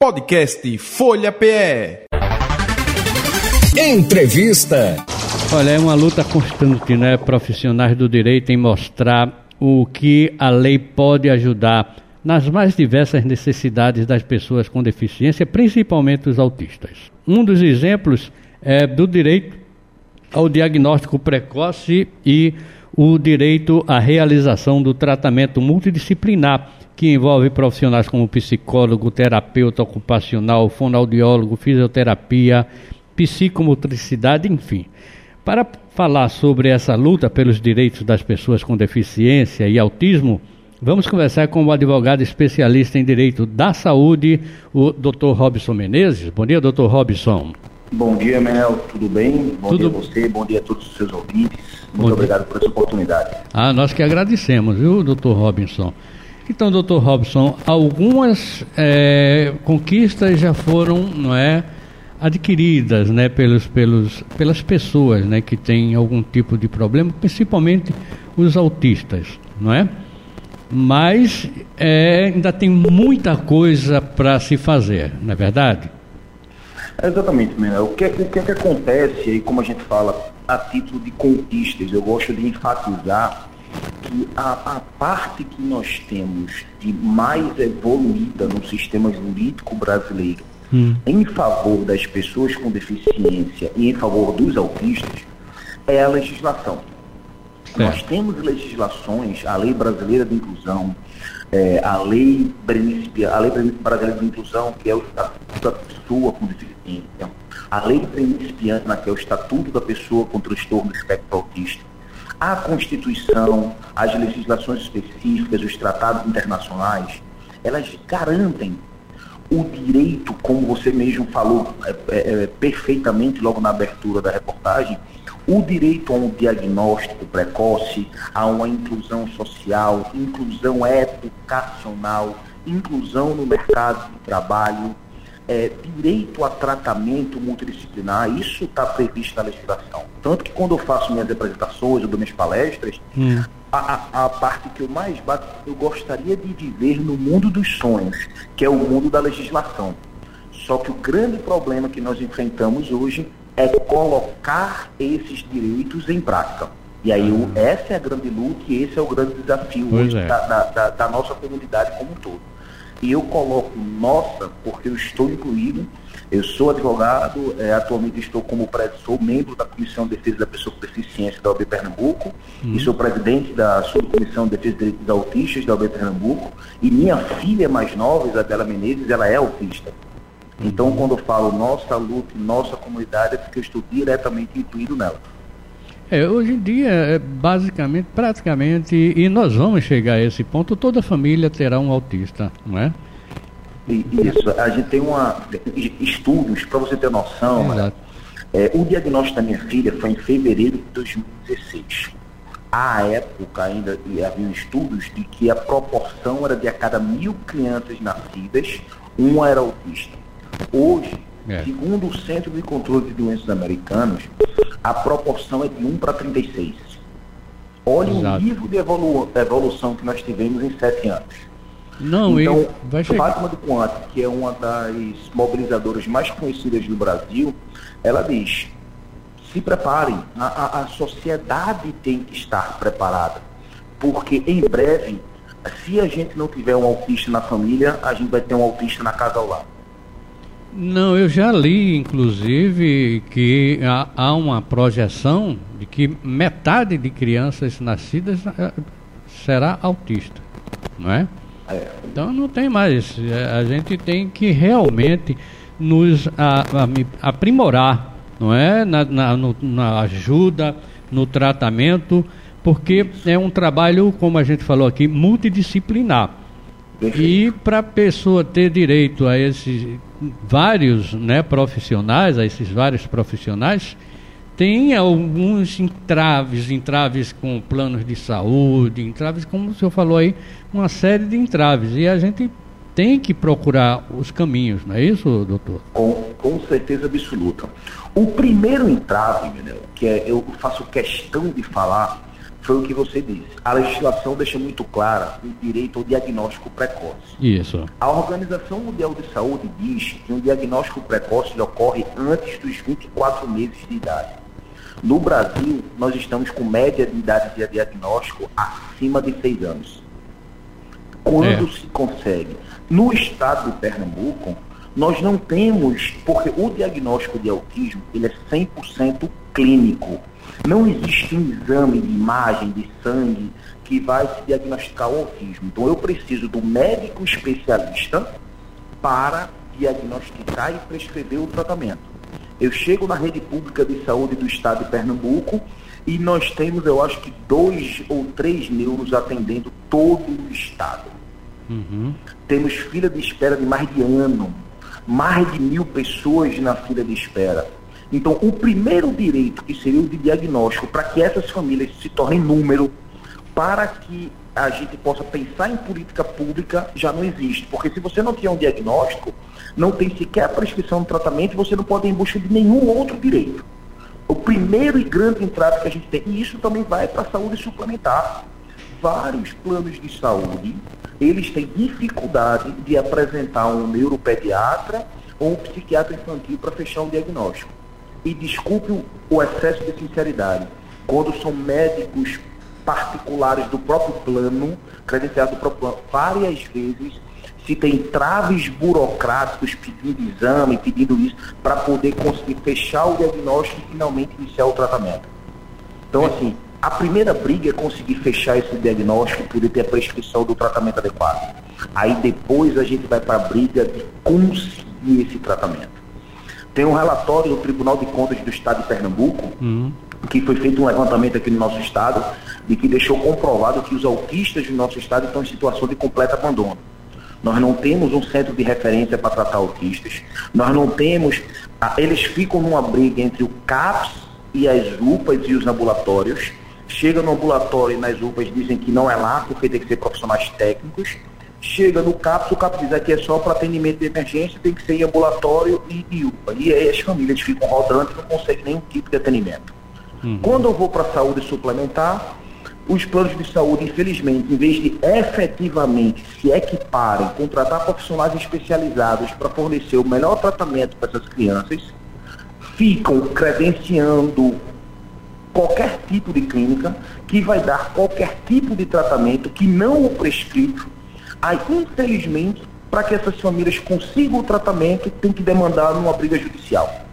Podcast Folha PE. Entrevista. Olha, é uma luta constante, né, profissionais do direito em mostrar o que a lei pode ajudar nas mais diversas necessidades das pessoas com deficiência, principalmente os autistas. Um dos exemplos é do direito ao diagnóstico precoce e o direito à realização do tratamento multidisciplinar que envolve profissionais como psicólogo, terapeuta ocupacional, fonoaudiólogo, fisioterapia, psicomotricidade, enfim. Para falar sobre essa luta pelos direitos das pessoas com deficiência e autismo, vamos conversar com o advogado especialista em direito da saúde, o Dr. Robson Menezes. Bom dia, Dr. Robson. Bom dia, Mel, tudo bem? Bom tudo... dia a você, bom dia a todos os seus ouvintes. Muito bom obrigado dia. por essa oportunidade. Ah, nós que agradecemos, viu, doutor Robinson? Então, doutor Robson, algumas é, conquistas já foram, não é, adquiridas, né, pelos, pelos, pelas pessoas, né, que têm algum tipo de problema, principalmente os autistas, não é? Mas é, ainda tem muita coisa para se fazer, não é verdade? Exatamente, Menel. O que, o que, é que acontece, e como a gente fala, a título de conquistas, eu gosto de enfatizar que a, a, parte que nós temos de mais evoluída no sistema jurídico brasileiro hum. em favor das pessoas com deficiência e em favor dos autistas é a legislação. É. Nós temos legislações, a Lei Brasileira de Inclusão, é, a, lei a Lei Brasileira de Inclusão, que é o Estatuto da Pessoa com Deficiência, a Lei Principiana, que é o Estatuto da Pessoa com Transtorno Espectro Autista, a Constituição, as legislações específicas, os tratados internacionais, elas garantem o direito, como você mesmo falou é, é, é, perfeitamente logo na abertura da reportagem, o direito a um diagnóstico precoce, a uma inclusão social, inclusão educacional, inclusão no mercado de trabalho, é, direito a tratamento multidisciplinar, isso está previsto na legislação. Tanto que quando eu faço minhas apresentações, ou minhas palestras, hum. a, a, a, parte que eu mais bato, eu gostaria de viver no mundo dos sonhos, que é o mundo da legislação. Só que o grande problema que nós enfrentamos hoje é colocar esses direitos em prática. E aí hum. essa é a grande luta e esse é o grande desafio hoje é. da, da, da nossa comunidade como um todo. E eu coloco nossa, porque eu estou incluído. Eu sou advogado, é, atualmente estou como sou membro da Comissão de Defesa da Pessoa com Deficiência da OAB Pernambuco uhum. e sou presidente da Subcomissão de Defesa de Direitos dos Autistas da OAB Pernambuco. E minha filha mais nova, Isabela Menezes, ela é autista. Então, quando eu falo nossa luta, nossa comunidade, é porque eu estou diretamente incluído nela. É, hoje em dia, é basicamente, praticamente, e nós vamos chegar a esse ponto, toda família terá um autista, não é? Isso, a gente tem uma, estudos, para você ter noção, né? é, o diagnóstico da minha filha foi em fevereiro de 2016. À época ainda havia estudos de que a proporção era de a cada mil crianças nascidas, uma era autista. Hoje, é. segundo o Centro de Controle de Doenças Americanos, a proporção é de 1 para 36. Olha Exato. o nível de evolu evolução que nós tivemos em sete anos. Não, então, vai chegar. Fátima de Coante, que é uma das mobilizadoras mais conhecidas do Brasil, ela diz: se preparem, a, a, a sociedade tem que estar preparada, porque em breve, se a gente não tiver um autista na família, a gente vai ter um autista na casa ao lado. Não, eu já li, inclusive, que há, há uma projeção de que metade de crianças nascidas eh, será autista, não é? Então não tem mais. A gente tem que realmente nos aprimorar, não é? Na, na, no, na ajuda, no tratamento, porque é um trabalho, como a gente falou aqui, multidisciplinar. E para a pessoa ter direito a esses vários né, profissionais, a esses vários profissionais, tem alguns entraves, entraves com planos de saúde, entraves, como o senhor falou aí, uma série de entraves. E a gente tem que procurar os caminhos, não é isso, doutor? Com, com certeza absoluta. O primeiro entrave, que é, eu faço questão de falar, foi o que você disse. A legislação deixa muito clara o direito ao diagnóstico precoce. Isso. A Organização Mundial de Saúde diz que um diagnóstico precoce ocorre antes dos 24 meses de idade. No Brasil, nós estamos com média de idade de diagnóstico acima de 6 anos. Quando é. se consegue? No estado de Pernambuco, nós não temos, porque o diagnóstico de autismo ele é 100% clínico. Não existe um exame de imagem, de sangue, que vai se diagnosticar o autismo. Então eu preciso do médico especialista para diagnosticar e prescrever o tratamento. Eu chego na rede pública de saúde do estado de Pernambuco e nós temos, eu acho que, dois ou três neuros atendendo todo o estado. Uhum. Temos fila de espera de mais de ano, mais de mil pessoas na fila de espera. Então, o primeiro direito, que seria o de diagnóstico, para que essas famílias se tornem número, para que a gente possa pensar em política pública, já não existe. Porque se você não tiver um diagnóstico, não tem sequer a prescrição do tratamento, você não pode ir em busca de nenhum outro direito. O primeiro e grande entrave que a gente tem, e isso também vai para a saúde suplementar. Vários planos de saúde, eles têm dificuldade de apresentar um neuropediatra ou um psiquiatra infantil para fechar um diagnóstico e desculpe o excesso de sinceridade, quando são médicos particulares do próprio plano, credenciados do próprio plano, várias vezes se tem traves burocráticos pedindo exame, pedindo isso, para poder conseguir fechar o diagnóstico e finalmente iniciar o tratamento. Então, assim, a primeira briga é conseguir fechar esse diagnóstico e poder ter a prescrição do tratamento adequado. Aí depois a gente vai para a briga de conseguir esse tratamento. Tem um relatório do Tribunal de Contas do Estado de Pernambuco, uhum. que foi feito um levantamento aqui no nosso estado, de que deixou comprovado que os autistas do nosso estado estão em situação de completo abandono. Nós não temos um centro de referência para tratar autistas. Nós não temos. Eles ficam numa briga entre o CAPS e as UPAs e os ambulatórios. Chega no ambulatório e nas UPAs dizem que não é lá, porque tem que ser profissionais técnicos chega no CAPS, o CAPS diz que é só para atendimento de emergência, tem que ser em ambulatório e, e UPA. E aí as famílias ficam rodando e não conseguem nenhum tipo de atendimento. Uhum. Quando eu vou para a saúde suplementar, os planos de saúde, infelizmente, em vez de efetivamente se equiparem, contratar profissionais especializados para fornecer o melhor tratamento para essas crianças, ficam credenciando qualquer tipo de clínica que vai dar qualquer tipo de tratamento que não o prescrito Aí, infelizmente, para que essas famílias consigam o tratamento, tem que demandar uma briga judicial.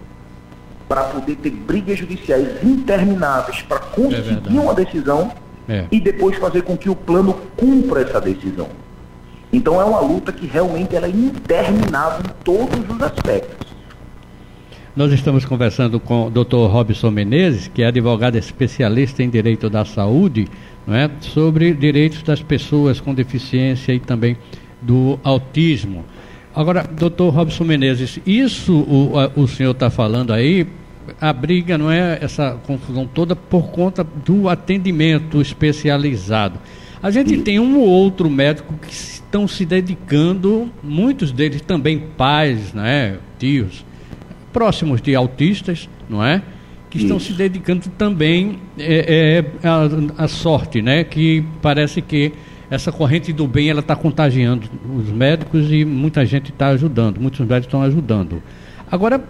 Para poder ter brigas judiciais intermináveis para conseguir é uma decisão é. e depois fazer com que o plano cumpra essa decisão. Então é uma luta que realmente ela é interminável em todos os aspectos. Nós estamos conversando com o Dr. Robson Menezes, que é advogado especialista em direito da saúde, é? sobre direitos das pessoas com deficiência e também do autismo. Agora, doutor Robson Menezes, isso o, o senhor está falando aí, a briga não é essa confusão toda por conta do atendimento especializado. A gente tem um ou outro médico que estão se dedicando, muitos deles também pais, né, tios, próximos de autistas, não é? Que estão Isso. se dedicando também é, é, a, sorte, né? Que parece que essa corrente do bem ela está contagiando os médicos e muita gente está ajudando, muitos médicos estão ajudando. Agora,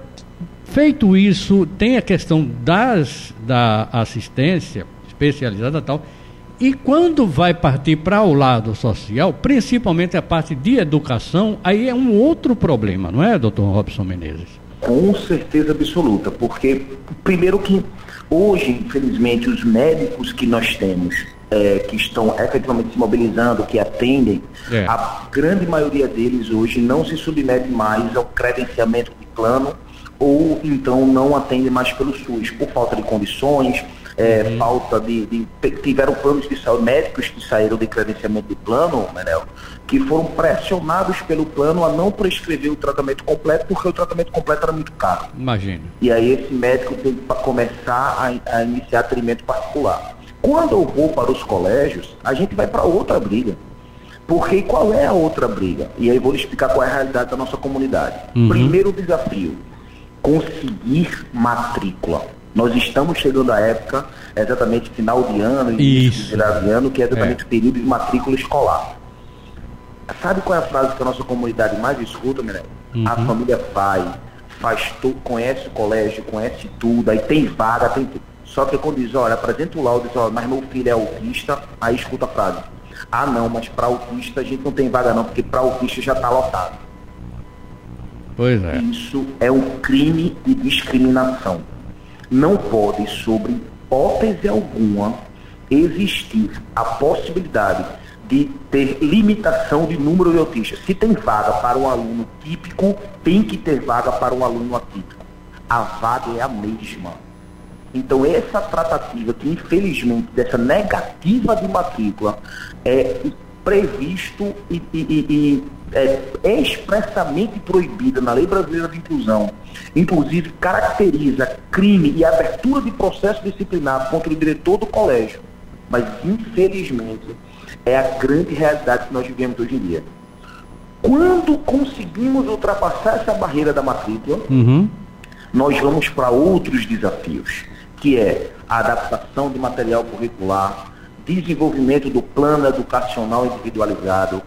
feito isso, tem a questão das da assistência especializada tal. E quando vai partir para o lado social, principalmente a parte de educação, aí é um outro problema, não é, doutor Robson Menezes? Com certeza absoluta, porque primeiro que hoje, infelizmente, os médicos que nós temos, é, que estão efetivamente se mobilizando, que atendem, é. a grande maioria deles hoje não se submete mais ao credenciamento de plano ou então não atende mais pelo SUS, por falta de condições, é, uhum. falta de, de, Tiveram planos de saúde, médicos que saíram de credenciamento de plano, Menel, que foram pressionados pelo plano a não prescrever o tratamento completo, porque o tratamento completo era muito caro. Imagina. E aí esse médico tem que começar a, a iniciar atendimento particular. Quando eu vou para os colégios, a gente vai para outra briga. Porque qual é a outra briga? E aí vou lhe explicar qual é a realidade da nossa comunidade. Uhum. Primeiro desafio, conseguir matrícula. Nós estamos chegando à época, exatamente final de ano, início de ano, que é exatamente é. o período de matrícula escolar. Sabe qual é a frase que a nossa comunidade mais escuta, Mirel? Uhum. A família vai, faz tudo, conhece o colégio, conhece tudo, aí tem vaga, tem tudo. Só que quando diz, olha, apresenta o laudo, diz, olha, mas meu filho é autista, aí escuta a frase. Ah não, mas para autista a gente não tem vaga não, porque para autista já está lotado. Pois é. Isso é um crime de discriminação. Não pode, sobre hipótese alguma, existir a possibilidade de ter limitação de número de autistas. Se tem vaga para um aluno típico, tem que ter vaga para um aluno atípico. A vaga é a mesma. Então essa tratativa que infelizmente dessa negativa de matrícula é previsto e, e, e é expressamente proibida na Lei Brasileira de Inclusão, inclusive caracteriza crime e abertura de processo disciplinar contra o diretor do colégio. Mas infelizmente é a grande realidade que nós vivemos hoje em dia. Quando conseguimos ultrapassar essa barreira da matrícula, uhum. nós vamos para outros desafios, que é a adaptação de material curricular, desenvolvimento do plano educacional individualizado,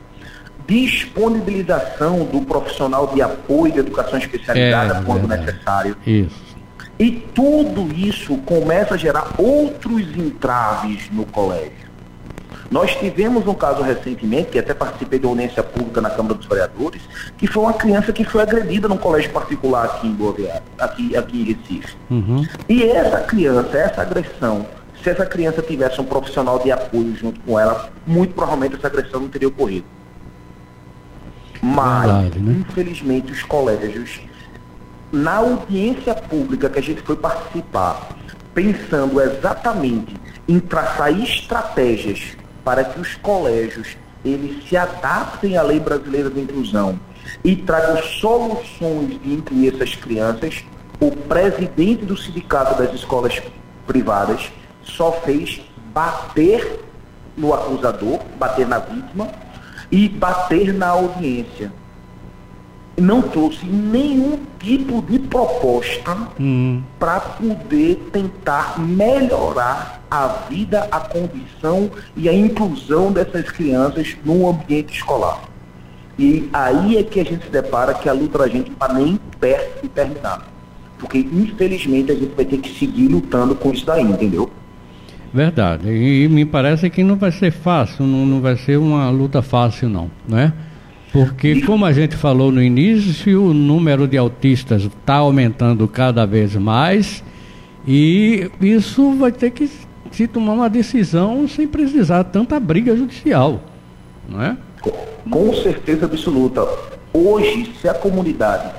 disponibilização do profissional de apoio de educação especializada é, quando é, necessário. Isso. E tudo isso começa a gerar outros entraves no colégio. Nós tivemos um caso recentemente, que até participei da audiência pública na Câmara dos Vereadores, que foi uma criança que foi agredida num colégio particular aqui em Boa Viagem, aqui, aqui em Recife. Uhum. E essa criança, essa agressão, se essa criança tivesse um profissional de apoio junto com ela, muito provavelmente essa agressão não teria ocorrido. Mas, Verdade, né? infelizmente, os colégios, na audiência pública que a gente foi participar, pensando exatamente em traçar estratégias para que os colégios eles se adaptem à lei brasileira de inclusão e tragam soluções de incluir essas crianças, o presidente do sindicato das escolas privadas só fez bater no acusador, bater na vítima e bater na audiência. Não trouxe nenhum tipo de proposta hum. para poder tentar melhorar a vida, a condição e a inclusão dessas crianças no ambiente escolar. E aí é que a gente se depara que a luta da gente está nem perto de terminar. Porque, infelizmente, a gente vai ter que seguir lutando com isso daí, entendeu? Verdade. E me parece que não vai ser fácil, não, não vai ser uma luta fácil, não, né? Porque, como a gente falou no início, o número de autistas está aumentando cada vez mais e isso vai ter que se tomar uma decisão sem precisar tanta briga judicial, não é? Com certeza absoluta. Hoje, se a comunidade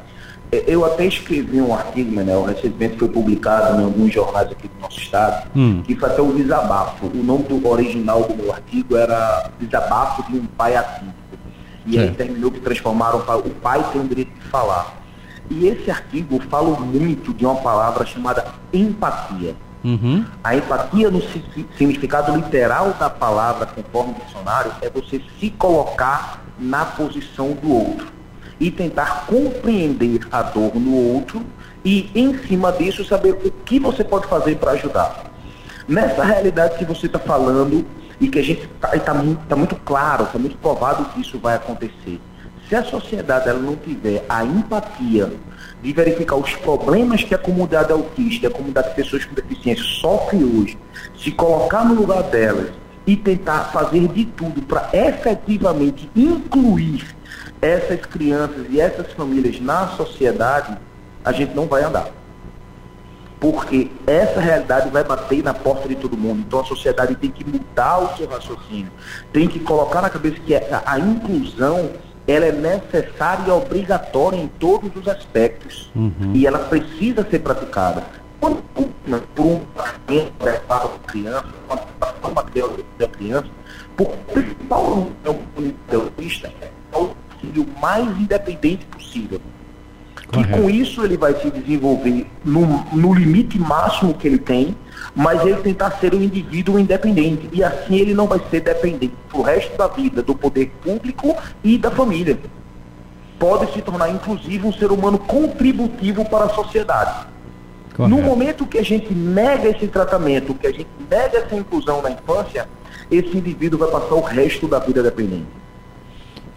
eu até escrevi um artigo, Manel, recentemente foi publicado em alguns jornais aqui do nosso estado, hum. que foi até um desabafo. O nome do original do meu artigo era Desabafo de um Pai Atípico. E é. aí terminou que transformaram o pai tem o direito de falar. E esse artigo fala muito de uma palavra chamada empatia. Uhum. A empatia, no significado literal da palavra, conforme o dicionário, é você se colocar na posição do outro e tentar compreender a dor no outro e, em cima disso, saber o que você pode fazer para ajudar. Nessa realidade que você está falando e que a gente está tá muito, tá muito claro, está muito provado que isso vai acontecer. Se a sociedade ela não tiver a empatia de verificar os problemas que a comunidade autista, a comunidade de pessoas com deficiência sofre hoje, se colocar no lugar delas e tentar fazer de tudo para efetivamente incluir essas crianças e essas famílias na sociedade, a gente não vai andar. Porque essa realidade vai bater na porta de todo mundo. Então a sociedade tem que mudar o seu raciocínio. Tem que colocar na cabeça que a, a inclusão ela é necessária e obrigatória em todos os aspectos. Uhum. E ela precisa ser praticada. Quando por um tratamento adequado para criança, uma criança, por principal é o filho mais independente possível. Correto. E com isso ele vai se desenvolver no, no limite máximo que ele tem, mas ele tentar ser um indivíduo independente. E assim ele não vai ser dependente pro resto da vida do poder público e da família. Pode se tornar, inclusive, um ser humano contributivo para a sociedade. Correto. No momento que a gente nega esse tratamento, que a gente nega essa inclusão na infância, esse indivíduo vai passar o resto da vida dependente.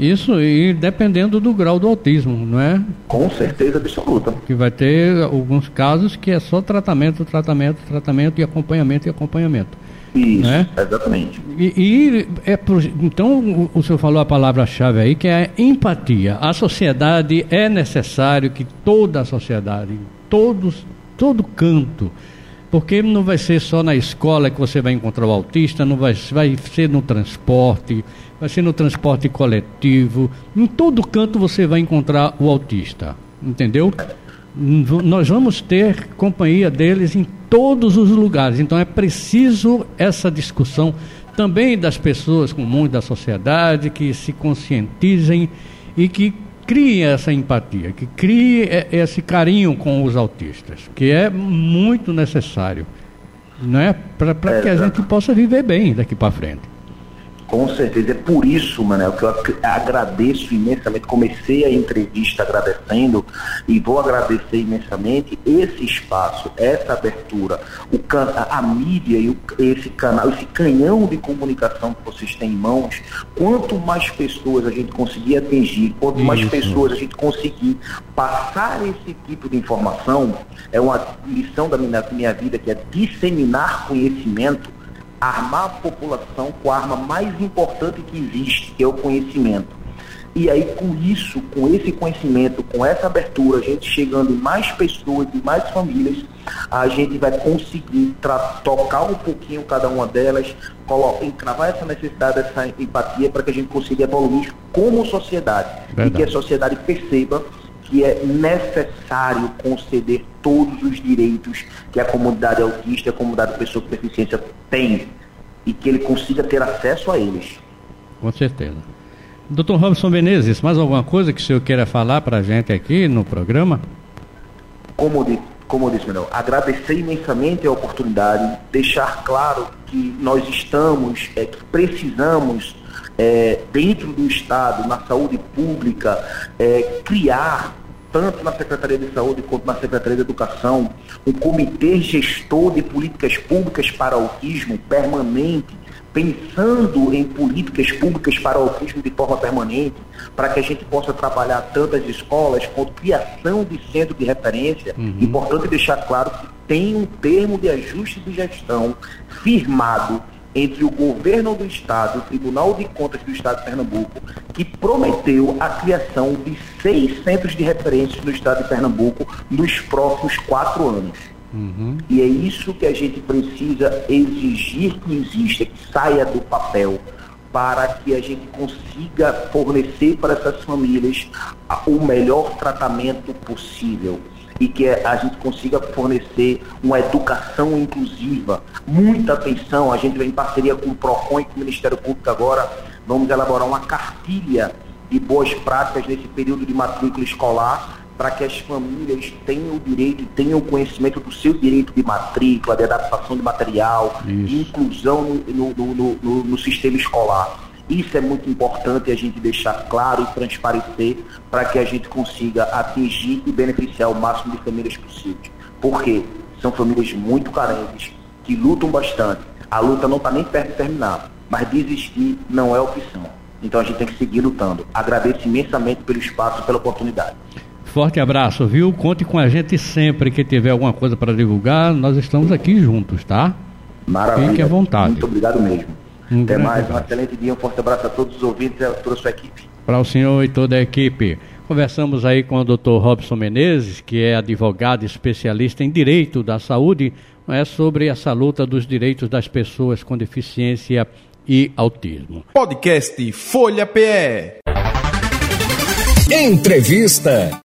Isso, e dependendo do grau do autismo, não é? Com certeza absoluta. Que vai ter alguns casos que é só tratamento, tratamento, tratamento e acompanhamento e acompanhamento. Isso, né? exatamente. E, e é então o, o senhor falou a palavra-chave aí que é empatia. A sociedade é necessário que toda a sociedade, todos, todo canto, porque não vai ser só na escola que você vai encontrar o autista, não vai, vai ser no transporte, vai ser no transporte coletivo, em todo canto você vai encontrar o autista, entendeu? Nós vamos ter companhia deles em todos os lugares, então é preciso essa discussão também das pessoas comuns da sociedade que se conscientizem e que crie essa empatia, que crie esse carinho com os autistas, que é muito necessário, né? para é, que a gente possa viver bem daqui para frente. Com certeza. É por isso, Manel, que eu agradeço imensamente. Comecei a entrevista agradecendo e vou agradecer imensamente esse espaço, essa abertura, o can a mídia e o, esse canal, esse canhão de comunicação que vocês têm em mãos. Quanto mais pessoas a gente conseguir atingir, quanto isso. mais pessoas a gente conseguir passar esse tipo de informação, é uma lição da minha, da minha vida que é disseminar conhecimento armar a população com a arma mais importante que existe, que é o conhecimento. E aí, com isso, com esse conhecimento, com essa abertura, a gente chegando em mais pessoas e mais famílias, a gente vai conseguir tocar um pouquinho cada uma delas, encravar essa necessidade, essa empatia, para que a gente consiga evoluir como sociedade. Verdade. E que a sociedade perceba que é necessário conceder todos os direitos que a comunidade autista a comunidade de pessoa com deficiência tem e que ele consiga ter acesso a eles. Com certeza. Doutor Robson Menezes, mais alguma coisa que o senhor queira falar para a gente aqui no programa? Como, de, como eu disse, Manuel, agradecer imensamente a oportunidade, deixar claro que nós estamos, é, que precisamos, é, dentro do Estado, na saúde pública, é, criar tanto na Secretaria de Saúde quanto na Secretaria de Educação, um comitê gestor de políticas públicas para autismo permanente, pensando em políticas públicas para o autismo de forma permanente, para que a gente possa trabalhar tanto as escolas quanto criação de centro de referência. Uhum. Importante deixar claro que tem um termo de ajuste de gestão firmado entre o governo do Estado, o Tribunal de Contas do Estado de Pernambuco, que prometeu a criação de seis centros de referência no Estado de Pernambuco nos próximos quatro anos. Uhum. E é isso que a gente precisa exigir que exista, que saia do papel, para que a gente consiga fornecer para essas famílias o melhor tratamento possível e que a gente consiga fornecer uma educação inclusiva. Muita atenção, a gente vem em parceria com o PROCON e com o Ministério Público agora, vamos elaborar uma cartilha de boas práticas nesse período de matrícula escolar, para que as famílias tenham o direito e tenham o conhecimento do seu direito de matrícula, de adaptação de material, Isso. de inclusão no, no, no, no sistema escolar. Isso é muito importante a gente deixar claro e transparecer para que a gente consiga atingir e beneficiar o máximo de famílias possíveis. Porque são famílias muito carentes, que lutam bastante. A luta não está nem perto de terminar, mas desistir não é opção. Então a gente tem que seguir lutando. Agradeço imensamente pelo espaço e pela oportunidade. Forte abraço, viu? Conte com a gente sempre que tiver alguma coisa para divulgar. Nós estamos aqui juntos, tá? Maravilha. Fique à vontade. Muito obrigado mesmo. Um Até mais, abraço. um excelente dia, um forte abraço a todos os ouvintes e a toda a sua equipe. Para o senhor e toda a equipe. Conversamos aí com o Dr. Robson Menezes, que é advogado especialista em direito da saúde, é sobre essa luta dos direitos das pessoas com deficiência e autismo. Podcast Folha PE. Entrevista.